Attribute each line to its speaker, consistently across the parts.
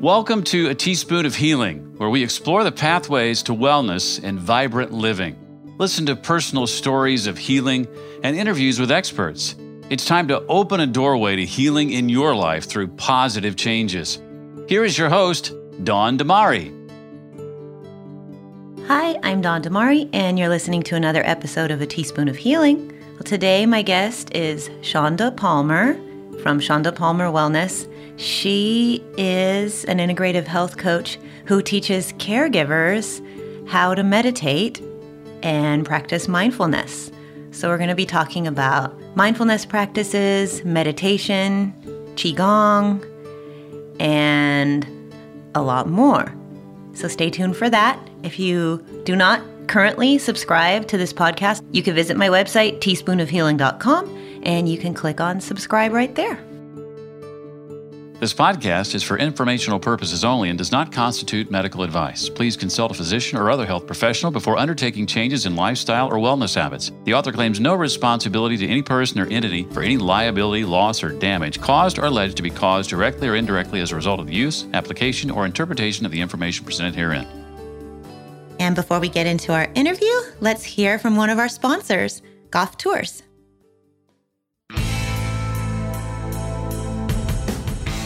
Speaker 1: Welcome to A Teaspoon of Healing, where we explore the pathways to wellness and vibrant living. Listen to personal stories of healing and interviews with experts. It's time to open a doorway to healing in your life through positive changes. Here is your host, Dawn Damari.
Speaker 2: Hi, I'm Dawn Damari, and you're listening to another episode of A Teaspoon of Healing. Well, today, my guest is Shonda Palmer from Shonda Palmer Wellness. She is an integrative health coach who teaches caregivers how to meditate and practice mindfulness. So, we're going to be talking about mindfulness practices, meditation, Qigong, and a lot more. So, stay tuned for that. If you do not currently subscribe to this podcast, you can visit my website, teaspoonofhealing.com, and you can click on subscribe right there.
Speaker 1: This podcast is for informational purposes only and does not constitute medical advice. Please consult a physician or other health professional before undertaking changes in lifestyle or wellness habits. The author claims no responsibility to any person or entity for any liability, loss, or damage caused or alleged to be caused directly or indirectly as a result of the use, application, or interpretation of the information presented herein.
Speaker 2: And before we get into our interview, let's hear from one of our sponsors, Goff Tours.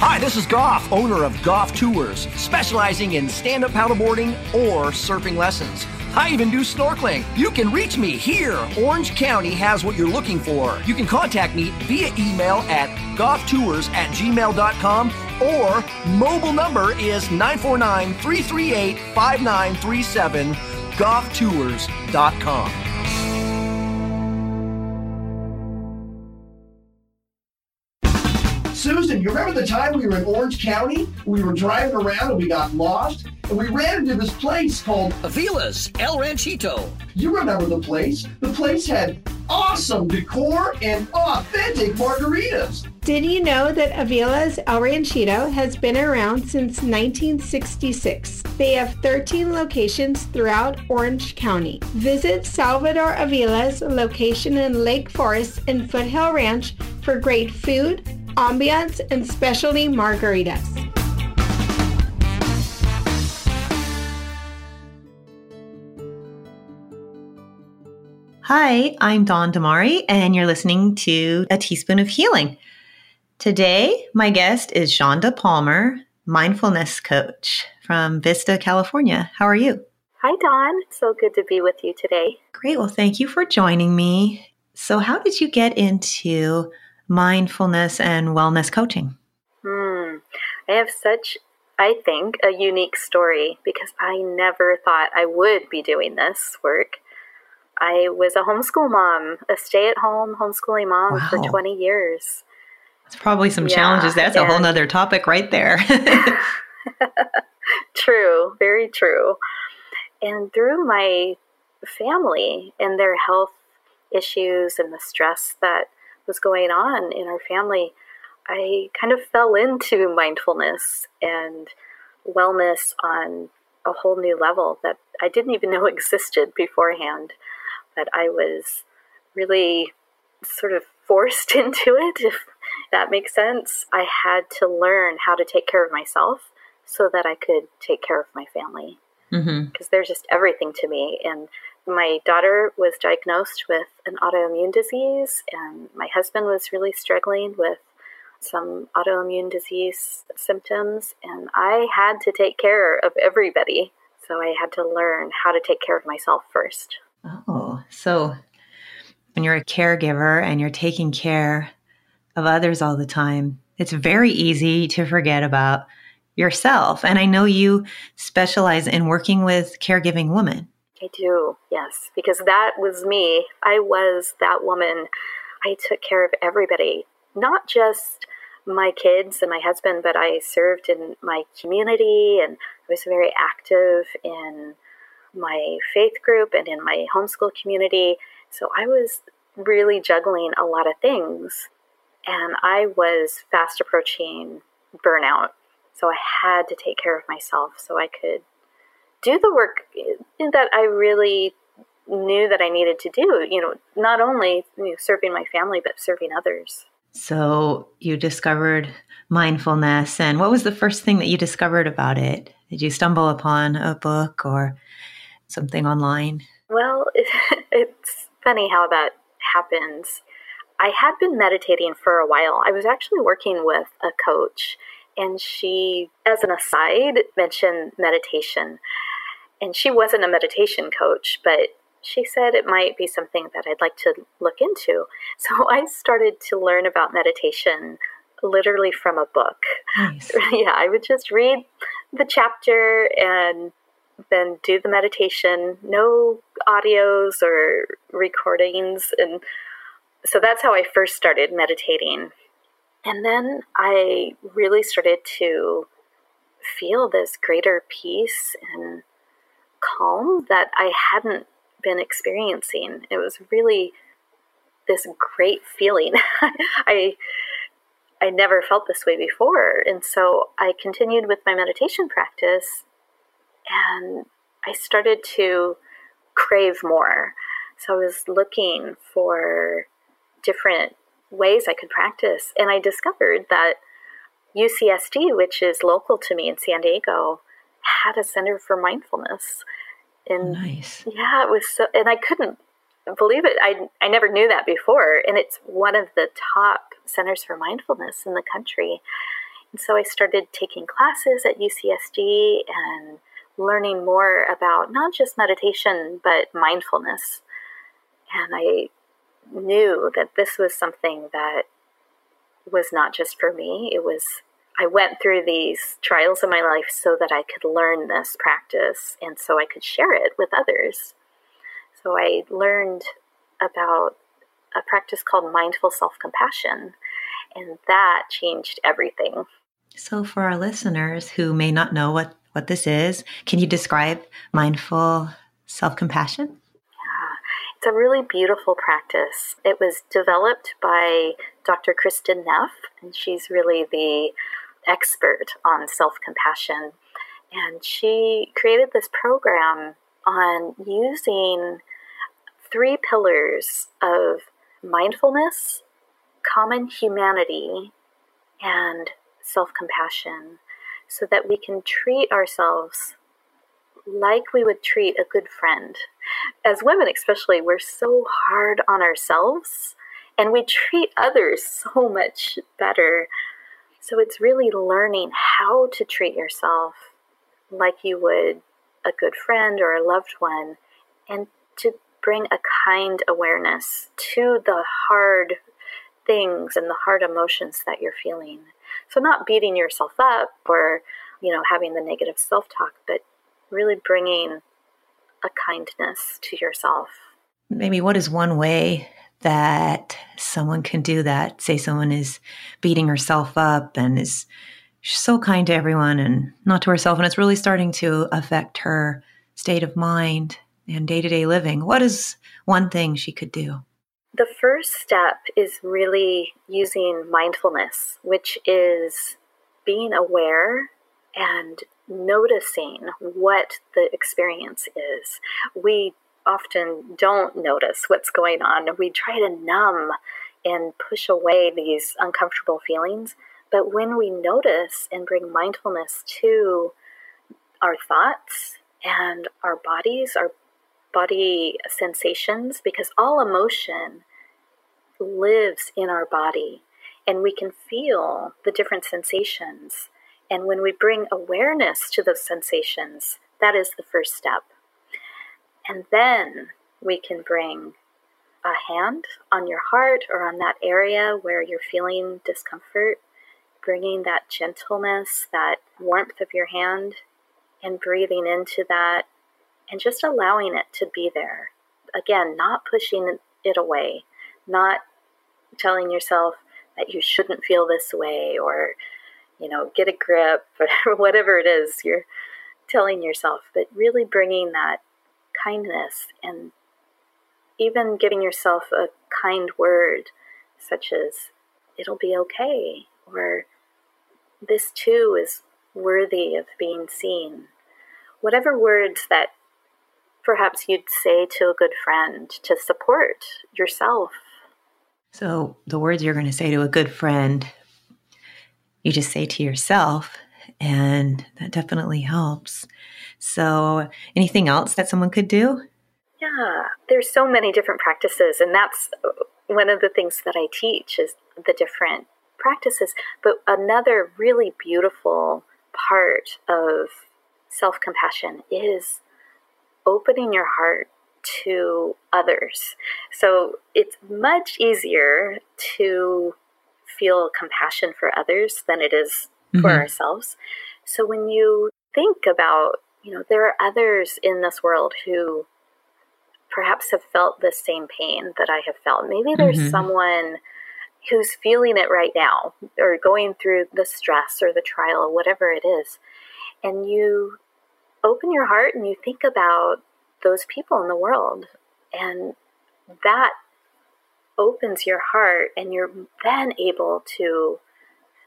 Speaker 3: Hi, this is Goff, owner of Goff Tours, specializing in stand up paddleboarding or surfing lessons. I even do snorkeling. You can reach me here. Orange County has what you're looking for. You can contact me via email at gofftours at gmail.com or mobile number is 949 338 5937 gofftours.com. Susan, you remember the time we were in Orange County? We were driving around and we got lost? And we ran into this place called
Speaker 4: Avila's El Ranchito.
Speaker 3: You remember the place? The place had awesome decor and authentic margaritas.
Speaker 5: Did you know that Avila's El Ranchito has been around since 1966? They have 13 locations throughout Orange County. Visit Salvador Avila's location in Lake Forest and Foothill Ranch for great food, ambiance, and specialty margaritas.
Speaker 2: Hi, I'm Dawn Damari, and you're listening to A Teaspoon of Healing. Today, my guest is Shonda Palmer, mindfulness coach from Vista, California. How are you?
Speaker 6: Hi, Dawn. So good to be with you today.
Speaker 2: Great. Well, thank you for joining me. So, how did you get into mindfulness and wellness coaching?
Speaker 6: Hmm. I have such, I think, a unique story because I never thought I would be doing this work. I was a homeschool mom, a stay at home homeschooling mom
Speaker 2: Wow.
Speaker 6: for 20 years.
Speaker 2: It's probably some
Speaker 6: Yeah,
Speaker 2: challenges. That's a whole other topic right there.
Speaker 6: true, very true. And through my family and their health issues and the stress that was going on in our family, I kind of fell into mindfulness and wellness on a whole new level that I didn't even know existed beforehand. That I was really sort of forced into it, if that makes sense. I had to learn how to take care of myself so that I could take care of my family
Speaker 2: mm-hmm.
Speaker 6: because they're just everything to me. And my daughter was diagnosed with an autoimmune disease, and my husband was really struggling with some autoimmune disease symptoms, and I had to take care of everybody. So I had to learn how to take care of myself first.
Speaker 2: Oh, so when you're a caregiver and you're taking care of others all the time, it's very easy to forget about yourself. And I know you specialize in working with caregiving women.
Speaker 6: I do, yes, because that was me. I was that woman. I took care of everybody, not just my kids and my husband, but I served in my community and I was very active in my faith group and in my homeschool community. So I was really juggling a lot of things. And I was fast approaching burnout. So I had to take care of myself so I could do the work that I really knew that I needed to do. You know, not only you know, serving my family, but serving others.
Speaker 2: So you discovered mindfulness. And what was the first thing that you discovered about it? Did you stumble upon a book or something online?
Speaker 6: Well, it, it's funny how that happens. I had been meditating for a while. I was actually working with a coach, and she, as an aside, mentioned meditation. And she wasn't a meditation coach, but she said it might be something that I'd like to look into. So I started to learn about meditation literally from a book.
Speaker 2: Nice.
Speaker 6: Yeah, I would just read the chapter and then do the meditation, no audios or recordings. And so that's how I first started meditating. And then I really started to feel this greater peace and calm that I hadn't been experiencing. It was really this great feeling. I I never felt this way before. And so I continued with my meditation practice and I started to crave more. So I was looking for different ways I could practice. And I discovered that UCSD, which is local to me in San Diego, had a center for mindfulness.
Speaker 2: And nice.
Speaker 6: yeah, it was so, and I couldn't believe it. I, I never knew that before. And it's one of the top centers for mindfulness in the country. And so I started taking classes at UCSD and learning more about not just meditation, but mindfulness. And I knew that this was something that was not just for me. It was, I went through these trials in my life so that I could learn this practice and so I could share it with others. So I learned about a practice called mindful self compassion, and that changed everything.
Speaker 2: So, for our listeners who may not know what, what this is, can you describe mindful self compassion?
Speaker 6: Yeah, it's a really beautiful practice. It was developed by Dr. Kristin Neff, and she's really the expert on self compassion. And she created this program on using three pillars of mindfulness, common humanity, and self compassion so that we can treat ourselves like we would treat a good friend. As women, especially, we're so hard on ourselves and we treat others so much better. So it's really learning how to treat yourself like you would a good friend or a loved one and to bring a kind awareness to the hard things and the hard emotions that you're feeling. So, not beating yourself up or, you know, having the negative self talk, but really bringing a kindness to yourself.
Speaker 2: Maybe what is one way that someone can do that? Say someone is beating herself up and is so kind to everyone and not to herself, and it's really starting to affect her state of mind and day to day living, what is one thing she could do?
Speaker 6: The first step is really using mindfulness, which is being aware and noticing what the experience is. We often don't notice what's going on. We try to numb and push away these uncomfortable feelings. But when we notice and bring mindfulness to our thoughts and our bodies, our body sensations because all emotion lives in our body and we can feel the different sensations. And when we bring awareness to those sensations, that is the first step. And then we can bring a hand on your heart or on that area where you're feeling discomfort, bringing that gentleness, that warmth of your hand, and breathing into that and just allowing it to be there. Again, not pushing it away, not telling yourself that you shouldn't feel this way or, you know, get a grip or whatever it is you're telling yourself, but really bringing that kindness and even giving yourself a kind word such as, it'll be okay, or this too is worthy of being seen. Whatever words that perhaps you'd say to a good friend to support yourself.
Speaker 2: So, the words you're going to say to a good friend, you just say to yourself, and that definitely helps. So, anything else that someone could do?
Speaker 6: Yeah, there's so many different practices, and that's uh, one of the things that I teach is the different practices. But another really beautiful part of self compassion is opening your heart to others. So it's much easier to feel compassion for others than it is for mm-hmm. ourselves. So when you think about, you know, there are others in this world who perhaps have felt the same pain that I have felt. Maybe there's mm-hmm. someone who's feeling it right now or going through the stress or the trial or whatever it is. And you open your heart and you think about those people in the world. And that opens your heart, and you're then able to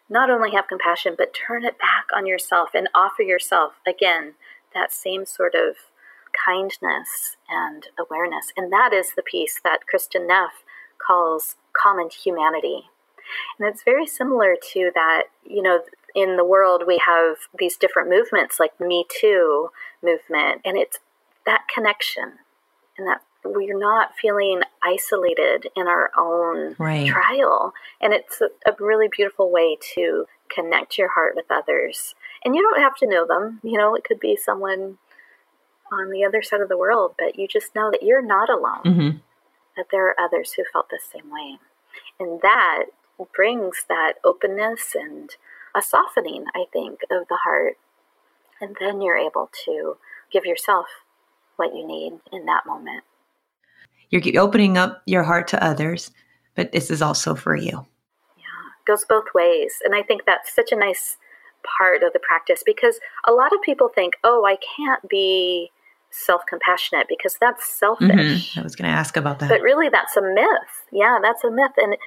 Speaker 6: not only have compassion, but turn it back on yourself and offer yourself again that same sort of kindness and awareness. And that is the piece that Kristin Neff calls common humanity. And it's very similar to that, you know, in the world we have these different movements like Me Too movement, and it's that connection and that we're not feeling isolated in our own right. trial. And it's a, a, really beautiful way to connect your heart with others. And you don't have to know them, you know, it could be someone on the other side of the world, but you just know that you're not alone, mm-hmm. that there are others who felt the same way. And that brings that openness and a softening, I think, of the heart. And then you're able to give yourself what you need in that moment.
Speaker 2: You're opening up your heart to others, but this is also for you.
Speaker 6: Yeah, it goes both ways. And I think that's such a nice part of the practice because a lot of people think, oh, I can't be self compassionate because that's selfish. Mm-hmm.
Speaker 2: I was going to ask about that.
Speaker 6: But really, that's a myth. Yeah, that's a myth. And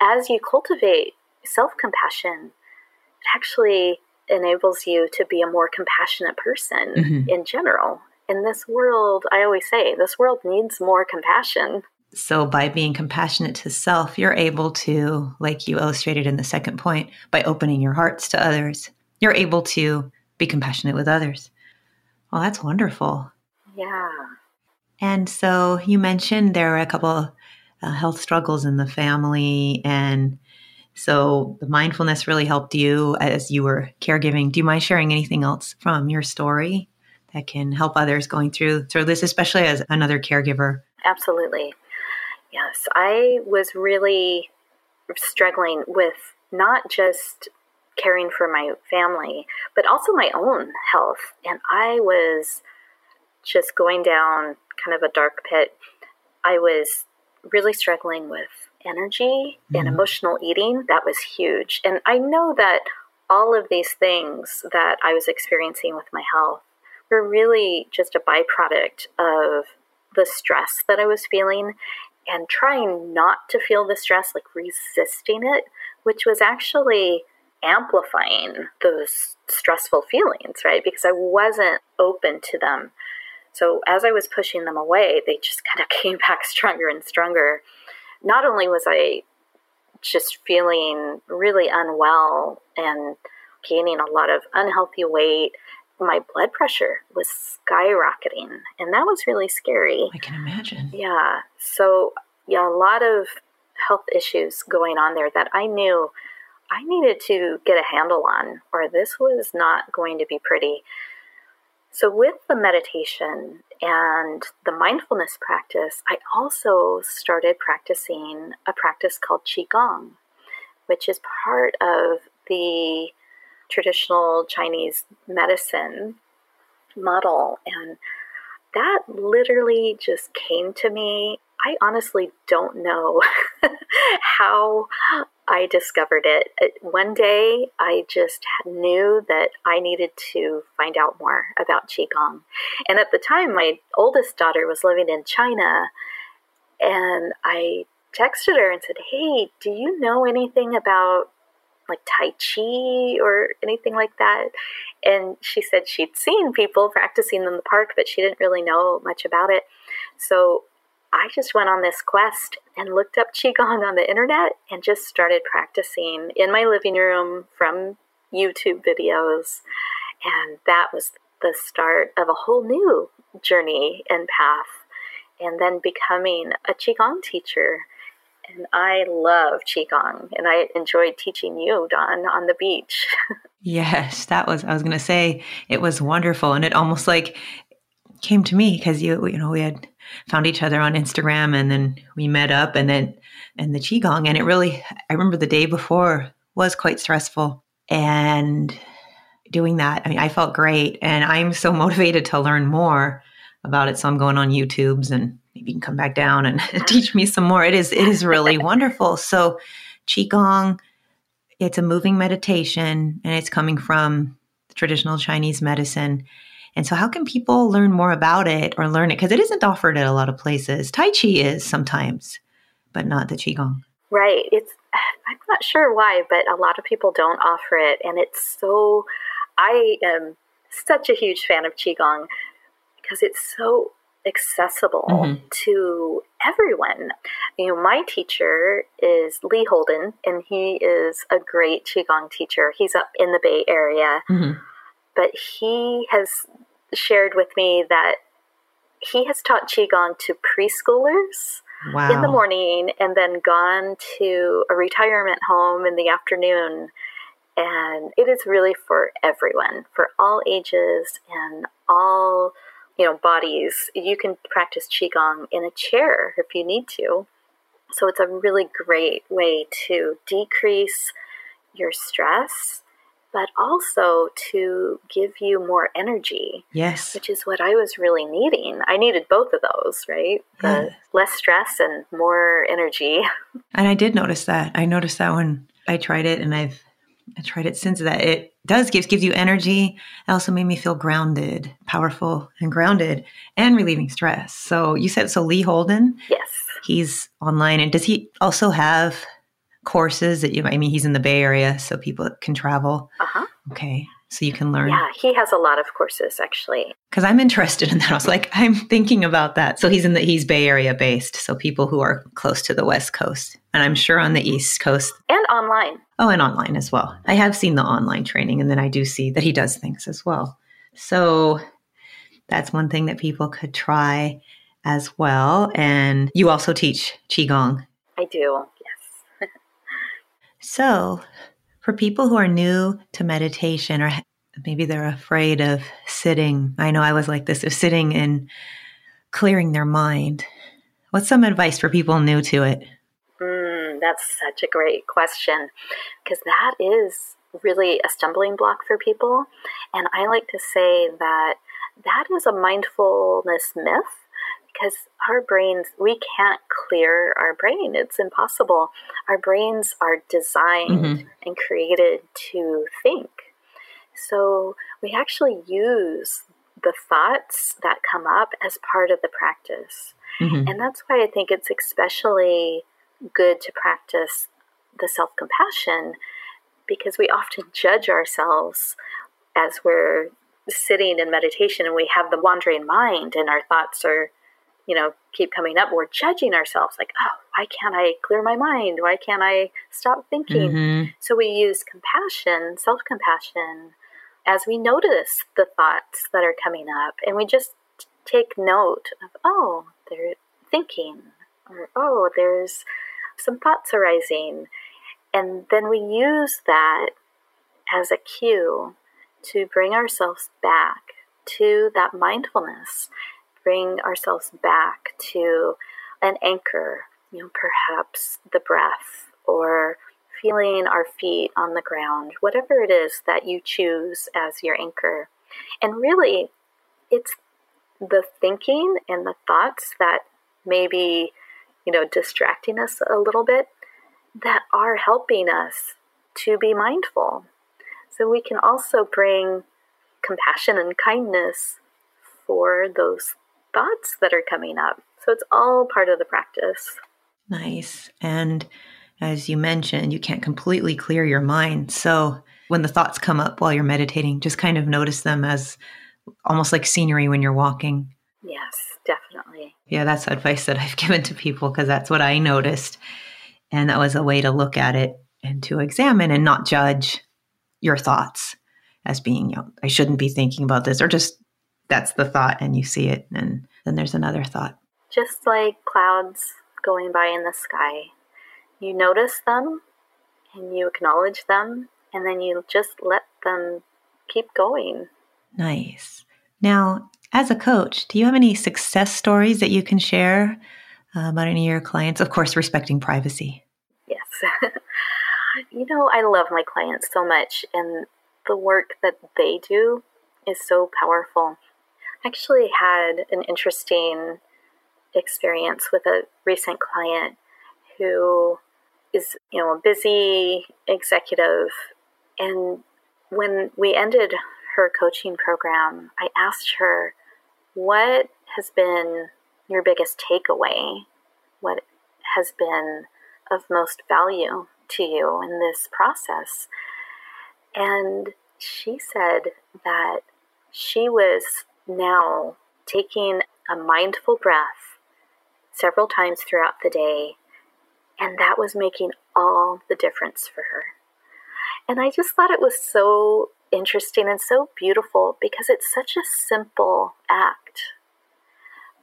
Speaker 6: as you cultivate self compassion, it actually enables you to be a more compassionate person mm-hmm. in general in this world, I always say, this world needs more compassion.
Speaker 2: So, by being compassionate to self, you're able to, like you illustrated in the second point, by opening your hearts to others, you're able to be compassionate with others. Well, that's wonderful.
Speaker 6: Yeah.
Speaker 2: And so, you mentioned there were a couple uh, health struggles in the family. And so, the mindfulness really helped you as you were caregiving. Do you mind sharing anything else from your story? That can help others going through through this, especially as another caregiver.
Speaker 6: Absolutely. Yes, I was really struggling with not just caring for my family, but also my own health. And I was just going down kind of a dark pit. I was really struggling with energy mm-hmm. and emotional eating. That was huge. And I know that all of these things that I was experiencing with my health were really just a byproduct of the stress that I was feeling and trying not to feel the stress, like resisting it, which was actually amplifying those stressful feelings, right? Because I wasn't open to them. So as I was pushing them away, they just kind of came back stronger and stronger. Not only was I just feeling really unwell and gaining a lot of unhealthy weight, my blood pressure was skyrocketing and that was really scary.
Speaker 2: I can imagine.
Speaker 6: Yeah. So, yeah, a lot of health issues going on there that I knew I needed to get a handle on or this was not going to be pretty. So, with the meditation and the mindfulness practice, I also started practicing a practice called Qigong, which is part of the traditional Chinese medicine model. And that literally just came to me. I honestly don't know how I discovered it. Uh, one day I just knew that I needed to find out more about Qigong. And at the time, my oldest daughter was living in China, and I texted her and said, Hey, do you know anything about like Tai Chi or anything like that. And she said she'd seen people practicing in the park, but she didn't really know much about it. So I just went on this quest and looked up Qigong on the internet and just started practicing in my living room from YouTube videos. And that was the start of a whole new journey and path. And then becoming a Qigong teacher. And I love Qigong and I enjoyed teaching you, Dawn, on the beach.
Speaker 2: yes, that was, I was going to say, it was wonderful. And it almost like came to me because you, you know, we had found each other on Instagram and then we met up and then, and the Qigong. And it really, I remember the day before was quite stressful. And doing that, I mean, I felt great. And I'm so motivated to learn more about it. So I'm going on YouTube's and you can come back down and teach me some more. It is, it is really wonderful. So Qigong, it's a moving meditation and it's coming from traditional Chinese medicine. And so, how can people learn more about it or learn it? Because it isn't offered at a lot of places. Tai Chi is sometimes, but not the Qigong.
Speaker 6: Right. It's I'm not sure why, but a lot of people don't offer it, and it's so. I am such a huge fan of Qigong because it's so accessible mm-hmm. to everyone. You know, my teacher is Lee Holden, and he is a great Qigong teacher. He's up in the Bay Area. Mm-hmm. But he has shared with me that he has taught Qigong to preschoolers wow. in the morning and then gone to a retirement home in the afternoon. And it is really for everyone, for all ages and all you know bodies. You can practice qigong in a chair if you need to. So it's a really great way to decrease your stress but also to give you more energy.
Speaker 2: Yes.
Speaker 6: Which is what I was really needing. I needed both of those, right? Yeah. less stress and more energy.
Speaker 2: And I did notice that. I noticed that when I tried it and I've I tried it since that. It does give gives you energy. It also made me feel grounded, powerful and grounded and relieving stress. So you said so Lee Holden?
Speaker 6: Yes.
Speaker 2: He's online and does he also have courses that you I mean he's in the Bay Area so people can travel.
Speaker 6: Uh-huh.
Speaker 2: Okay. So you can learn.
Speaker 6: Yeah, he has a lot of courses actually.
Speaker 2: Cuz I'm interested in that. I was like I'm thinking about that. So he's in the he's Bay Area based, so people who are close to the West Coast and I'm sure on the East Coast
Speaker 6: and online.
Speaker 2: Oh, and online as well. I have seen the online training and then I do see that he does things as well. So that's one thing that people could try as well. And you also teach Qigong.
Speaker 6: I do. Yes.
Speaker 2: so, for people who are new to meditation or maybe they're afraid of sitting, I know I was like this, of sitting and clearing their mind. What's some advice for people new to it?
Speaker 6: Mm, that's such a great question because that is really a stumbling block for people. And I like to say that that is a mindfulness myth because our brains, we can't clear our brain. It's impossible. Our brains are designed mm-hmm. and created to think. So we actually use the thoughts that come up as part of the practice. Mm-hmm. And that's why I think it's especially good to practice the self compassion because we often judge ourselves as we're sitting in meditation and we have the wandering mind and our thoughts are you know, keep coming up, we're judging ourselves like, oh, why can't I clear my mind? Why can't I stop thinking? Mm-hmm. So we use compassion, self compassion, as we notice the thoughts that are coming up and we just take note of, oh, they're thinking, or oh, there's some thoughts arising. And then we use that as a cue to bring ourselves back to that mindfulness bring ourselves back to an anchor, you know, perhaps the breath or feeling our feet on the ground, whatever it is that you choose as your anchor. And really, it's the thinking and the thoughts that may be, you know, distracting us a little bit that are helping us to be mindful. So we can also bring compassion and kindness for those thoughts that are coming up. So it's all part of the practice.
Speaker 2: Nice. And as you mentioned, you can't completely clear your mind. So when the thoughts come up while you're meditating, just kind of notice them as almost like scenery when you're walking.
Speaker 6: Yes, definitely.
Speaker 2: Yeah, that's advice that I've given to people because that's what I noticed. And that was a way to look at it and to examine and not judge your thoughts as being, you know, I shouldn't be thinking about this, or just that's the thought and you see it. And then there's another thought.
Speaker 6: Just like clouds going by in the sky, you notice them and you acknowledge them, and then you just let them keep going.
Speaker 2: Nice. Now, as a coach, do you have any success stories that you can share uh, about any of your clients? Of course, respecting privacy.
Speaker 6: Yes. you know, I love my clients so much, and the work that they do is so powerful. Actually had an interesting experience with a recent client who is, you know, a busy executive. And when we ended her coaching program, I asked her, what has been your biggest takeaway? What has been of most value to you in this process? And she said that she was now taking a mindful breath several times throughout the day, and that was making all the difference for her. And I just thought it was so interesting and so beautiful because it's such a simple act.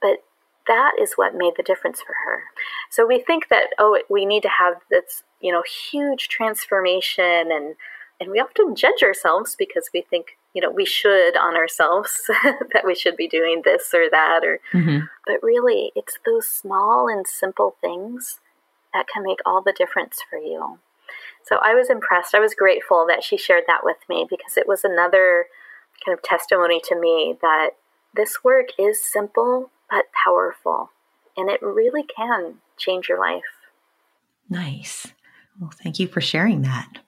Speaker 6: But that is what made the difference for her. So we think that oh we need to have this, you know, huge transformation and and we often judge ourselves because we think, you know, we should on ourselves that we should be doing this or that or mm-hmm. but really it's those small and simple things that can make all the difference for you. So I was impressed. I was grateful that she shared that with me because it was another kind of testimony to me that this work is simple but powerful and it really can change your life.
Speaker 2: Nice. Well, thank you for sharing that.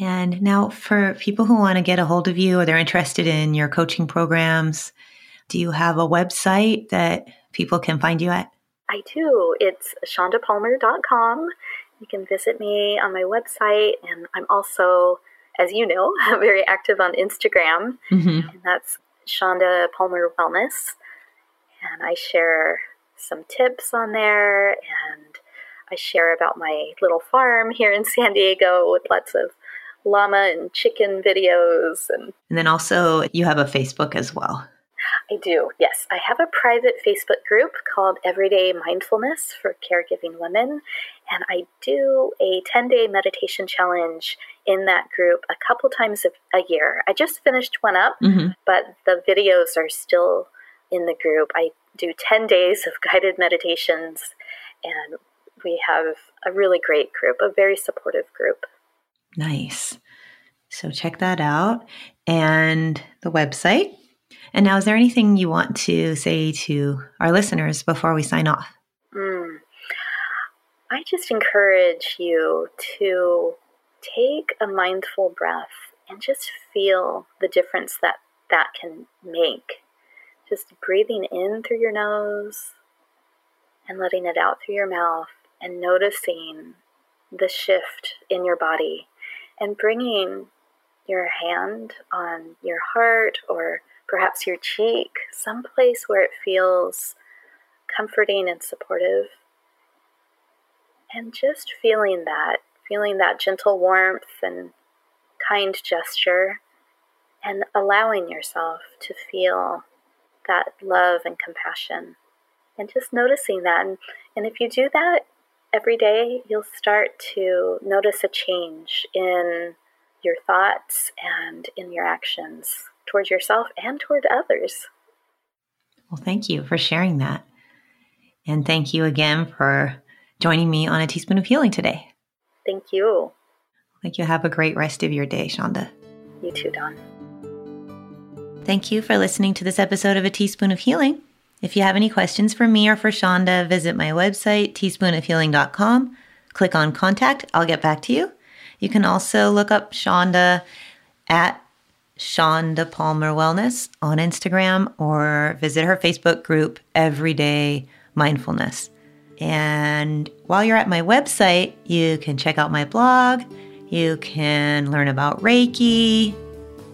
Speaker 2: And now, for people who want to get a hold of you or they're interested in your coaching programs, do you have a website that people can find you at?
Speaker 6: I do. It's shondapalmer.com. You can visit me on my website, and I'm also, as you know, very active on Instagram, mm-hmm. and that's Shonda Palmer Wellness. And I share some tips on there, and I share about my little farm here in San Diego with lots of llama and chicken videos and
Speaker 2: and then also you have a facebook as well
Speaker 6: I do, yes. I have a private Facebook group called Everyday Mindfulness for Caregiving Women, and I do a 10 day meditation challenge in that group a couple times a, year. I just finished one up, mm-hmm. but the videos are still in the group. I do 10 days of guided meditations, and we have a really great group, a very supportive group.
Speaker 2: Nice. So check that out. And the website and now, is there anything you want to say to our listeners before we sign off? Mm.
Speaker 6: I just encourage you to take a mindful breath and just feel the difference that that can make. Just breathing in through your nose and letting it out through your mouth and noticing the shift in your body and bringing your hand on your heart or perhaps your cheek, someplace where it feels comforting and supportive. And just feeling that, feeling that gentle warmth and kind gesture, and allowing yourself to feel that love and compassion. And just noticing that. And, and if you do that every day, you'll start to notice a change in your thoughts and in your actions towards yourself and toward others.
Speaker 2: Well, thank you for sharing that. And thank you again for joining me on a teaspoon of healing today.
Speaker 6: Thank you.
Speaker 2: Thank you. Have a great rest of your day, Shonda.
Speaker 6: You too, Dawn.
Speaker 2: Thank you for listening to this episode of A Teaspoon of Healing. If you have any questions for me or for Shonda, visit my website, teaspoonofhealing.com. Click on contact. I'll get back to you. You can also look up Shonda at Shonda Palmer Wellness on Instagram or visit her Facebook group, Everyday Mindfulness. And while you're at my website, you can check out my blog, you can learn about Reiki,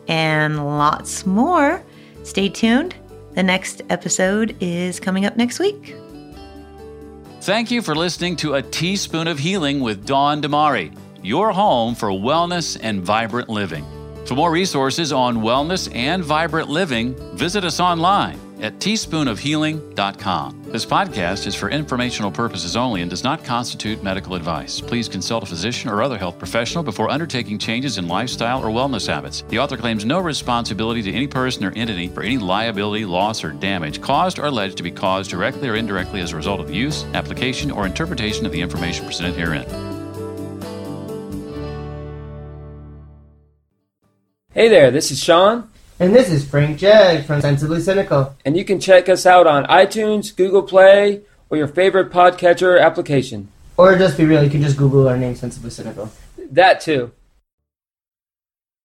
Speaker 2: and lots more. Stay tuned. The next episode is coming up next week.
Speaker 1: Thank you for listening to A Teaspoon of Healing with Dawn Damari, your home for wellness and vibrant living. For more resources on wellness and vibrant living, visit us online at teaspoonofhealing.com. This podcast is for informational purposes only and does not constitute medical advice. Please consult a physician or other health professional before undertaking changes in lifestyle or wellness habits. The author claims no responsibility to any person or entity for any liability, loss, or damage caused or alleged to be caused directly or indirectly as a result of use, application, or interpretation of the information presented herein.
Speaker 7: Hey there, this is Sean.
Speaker 8: And this is Frank Jag from Sensibly Cynical.
Speaker 7: And you can check us out on iTunes, Google Play, or your favorite podcatcher application.
Speaker 8: Or just be real, you can just Google our name, Sensibly Cynical.
Speaker 7: That too.